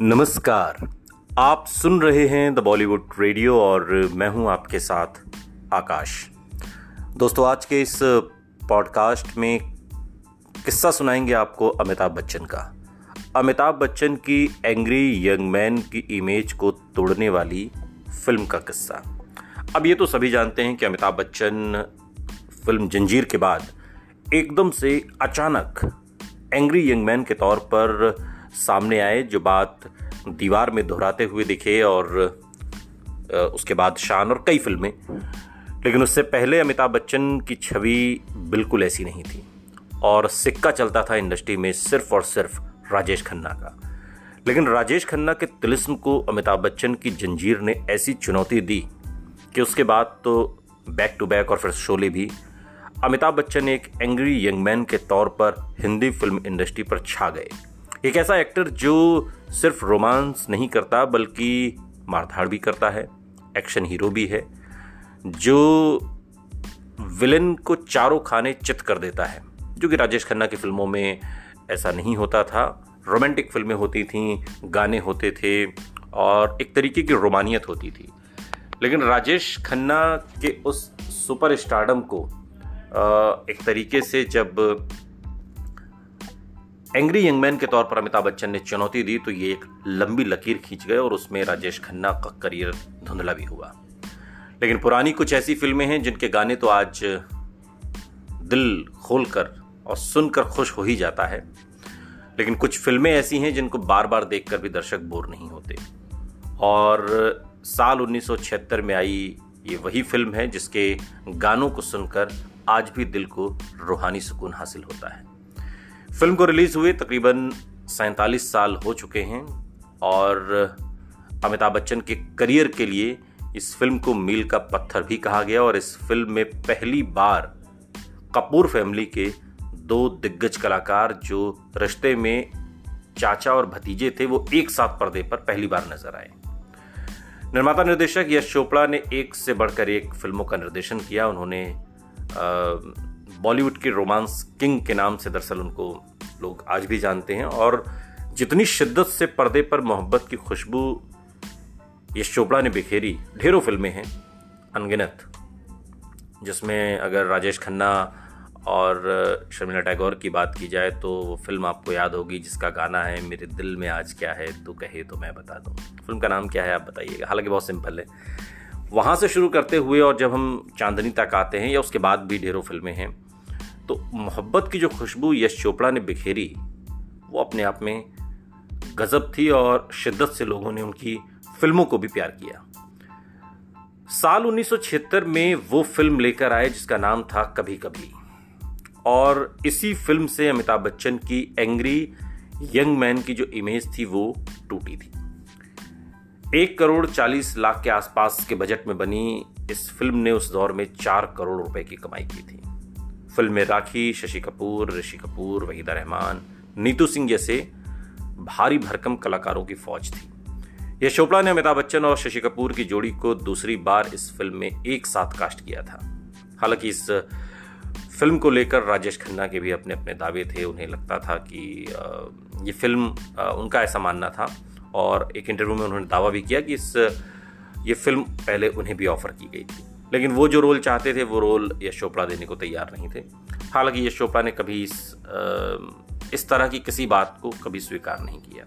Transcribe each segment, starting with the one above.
नमस्कार। आप सुन रहे हैं द बॉलीवुड रेडियो और मैं हूँ आपके साथ आकाश। दोस्तों, आज के इस पॉडकास्ट में किस्सा सुनाएँगे आपको अमिताभ बच्चन का। अमिताभ बच्चन की एंग्री यंग मैन की इमेज को तोड़ने वाली फ़िल्म का किस्सा। अब ये तो सभी जानते हैं कि अमिताभ बच्चन फ़िल्म जंजीर के बाद एकदम से अचानक एंग्री यंग मैन के तौर पर सामने आए, जो बात दीवार में दोहराते हुए दिखे और उसके बाद शान और कई फ़िल्में। लेकिन उससे पहले अमिताभ बच्चन की छवि बिल्कुल ऐसी नहीं थी। और सिक्का चलता था इंडस्ट्री में सिर्फ़ और सिर्फ़ राजेश खन्ना का। लेकिन राजेश खन्ना के तिलिस्म को अमिताभ बच्चन की जंजीर ने ऐसी चुनौती दी कि उसके बाद तो बैक टू बैक और फिर शोले भी। अमिताभ बच्चन एक एंग्री यंग मैन के तौर पर हिंदी फ़िल्म इंडस्ट्री पर छा गए। एक ऐसा एक्टर जो सिर्फ़ रोमांस नहीं करता, बल्कि मारधाड़ भी करता है, एक्शन हीरो भी है, जो विलन को चारों खाने चित कर देता है। जो कि राजेश खन्ना की फ़िल्मों में ऐसा नहीं होता था। रोमांटिक फ़िल्में होती थीं, गाने होते थे, और एक तरीके की रोमानियत होती थी। लेकिन राजेश खन्ना के उस सुपर स्टार्डम को एक तरीके से जब एंग्री यंगमैन के तौर पर अमिताभ बच्चन ने चुनौती दी तो ये एक लंबी लकीर खींच गए और उसमें राजेश खन्ना का करियर धुंधला भी हुआ। लेकिन पुरानी कुछ ऐसी फ़िल्में हैं जिनके गाने तो आज दिल खोल कर और सुनकर खुश हो ही जाता है। लेकिन कुछ फ़िल्में ऐसी हैं जिनको बार बार देखकर भी दर्शक बोर नहीं होते। और साल 1976 में आई ये वही फ़िल्म है जिसके गानों को सुनकर आज भी दिल को रूहानी सुकून हासिल होता है। फ़िल्म को रिलीज़ हुए तकरीबन सैतालीस साल हो चुके हैं और अमिताभ बच्चन के करियर के लिए इस फ़िल्म को मील का पत्थर भी कहा गया और इस फ़िल्म में पहली बार कपूर फैमिली के दो दिग्गज कलाकार जो रिश्ते में चाचा और भतीजे थे, वो एक साथ पर्दे पर पहली बार नज़र आए। निर्माता निर्देशक यश चोपड़ा ने एक से बढ़कर एक फ़िल्मों का निर्देशन किया। उन्होंने बॉलीवुड के रोमांस किंग के नाम से दरअसल उनको लोग आज भी जानते हैं और जितनी शिद्दत से पर्दे पर मोहब्बत की खुशबू यश चोपड़ा ने बिखेरी, ढेरों फ़िल्में हैं, अनगिनत, जिसमें अगर राजेश खन्ना और शर्मिला टैगोर की बात की जाए तो वो फ़िल्म आपको याद होगी, जिसका गाना है, मेरे दिल में आज क्या है, तू कहे तो मैं बता दूँ। फ़िल्म का नाम क्या है, आप बताइएगा। हालाँकि बहुत सिंपल है। वहाँ से शुरू करते हुए और जब हम चांदनी तक आते हैं या उसके बाद भी ढेरों फ़िल्में हैं तो मोहब्बत की जो खुशबू यश चोपड़ा ने बिखेरी, वो अपने आप में गजब थी और शिद्दत से लोगों ने उनकी फ़िल्मों को भी प्यार किया। साल 1976 में वो फ़िल्म लेकर आए जिसका नाम था कभी कभी। और इसी फ़िल्म से अमिताभ बच्चन की एंग्री यंग मैन की जो इमेज थी, वो टूटी थी। एक करोड़ चालीस लाख के आसपास के बजट में बनी इस फ़िल्म ने उस दौर में चार करोड़ रुपए की कमाई की थी। फ़िल्म में राखी, शशि कपूर, ऋषि कपूर, वहीदा रहमान, नीतू सिंह जैसे भारी भरकम कलाकारों की फौज थी। यह चोपड़ा ने अमिताभ बच्चन और शशि कपूर की जोड़ी को दूसरी बार इस फ़िल्म में एक साथ कास्ट किया था। हालाँकि इस फ़िल्म को लेकर राजेश खन्ना के भी अपने अपने दावे थे। उन्हें लगता था कि ये फ़िल्म उनका ऐसा मानना था और एक इंटरव्यू में उन्होंने दावा भी किया कि इस, ये फ़िल्म पहले उन्हें भी ऑफ़र की गई थी। लेकिन वो जो रोल चाहते थे, वो रोल यश चोपड़ा देने को तैयार नहीं थे। हालाँकि यश चोपड़ा ने कभी इस इस तरह की किसी बात को कभी स्वीकार नहीं किया।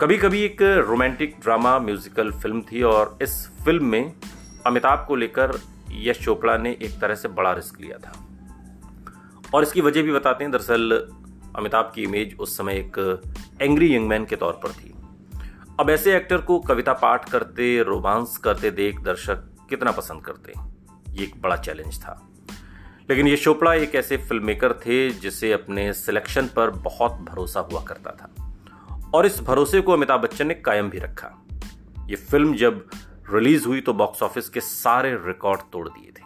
कभी कभी एक रोमांटिक ड्रामा, म्यूजिकल फ़िल्म थी और इस फ़िल्म में अमिताभ को लेकर यश चोपड़ा ने एक तरह से बड़ा रिस्क लिया था। और इसकी वजह भी बताते हैं, दरअसल अमिताभ की इमेज उस समय एक एंग्री यंग मैन के तौर पर थी। अब ऐसे एक्टर को कविता पाठ करते, रोमांस करते देख दर्शक कितना पसंद करते ये एक बड़ा चैलेंज था। लेकिन ये चोपड़ा एक ऐसे फ़िल्म मेकर थे जिसे अपने सिलेक्शन पर बहुत भरोसा हुआ करता था। और इस भरोसे को अमिताभ बच्चन ने कायम भी रखा। ये फ़िल्म जब रिलीज़ हुई तो बॉक्स ऑफ़िस के सारे रिकॉर्ड तोड़ दिए थे।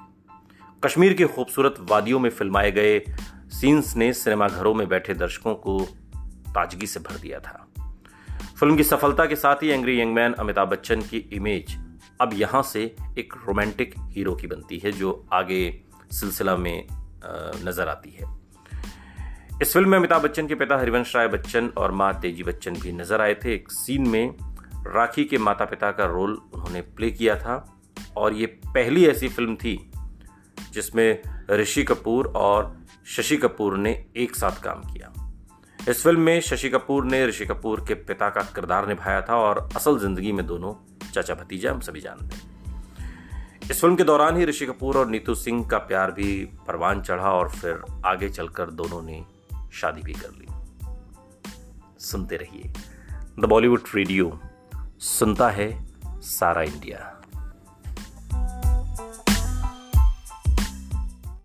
कश्मीर के खूबसूरत वादियों में फिल्माए गए सीन्स ने सिनेमाघरों में बैठे दर्शकों को ताजगी से भर दिया था। फ़िल्म की सफलता के साथ ही angry young man Amitabh Bachchan की इमेज अब यहाँ से एक रोमांटिक हीरो की बनती है, जो आगे सिलसिला में नज़र आती है। इस फ़िल्म में अमिताभ बच्चन के पिता हरिवंश राय बच्चन और माँ तेज़ी बच्चन भी नज़र आए थे। एक सीन में राखी के माता पिता का रोल उन्होंने प्ले किया था और ये पहली ऐसी फ़िल्म थी जिसमें ऋषि कपूर और शशि कपूर ने एक साथ काम किया। इस फ़िल्म में शशि कपूर ने ऋषि कपूर के पिता का किरदार निभाया था और असल ज़िंदगी में दोनों चाचा भतीजा हम सभी जानते हैं। इस फ़िल्म के दौरान ही ऋषि कपूर और नीतू सिंह का प्यार भी परवान चढ़ा और फिर आगे चलकर दोनों ने शादी भी कर ली। सुनते रहिए। द बॉलीवुड रेडियो, सुनता है सारा इंडिया।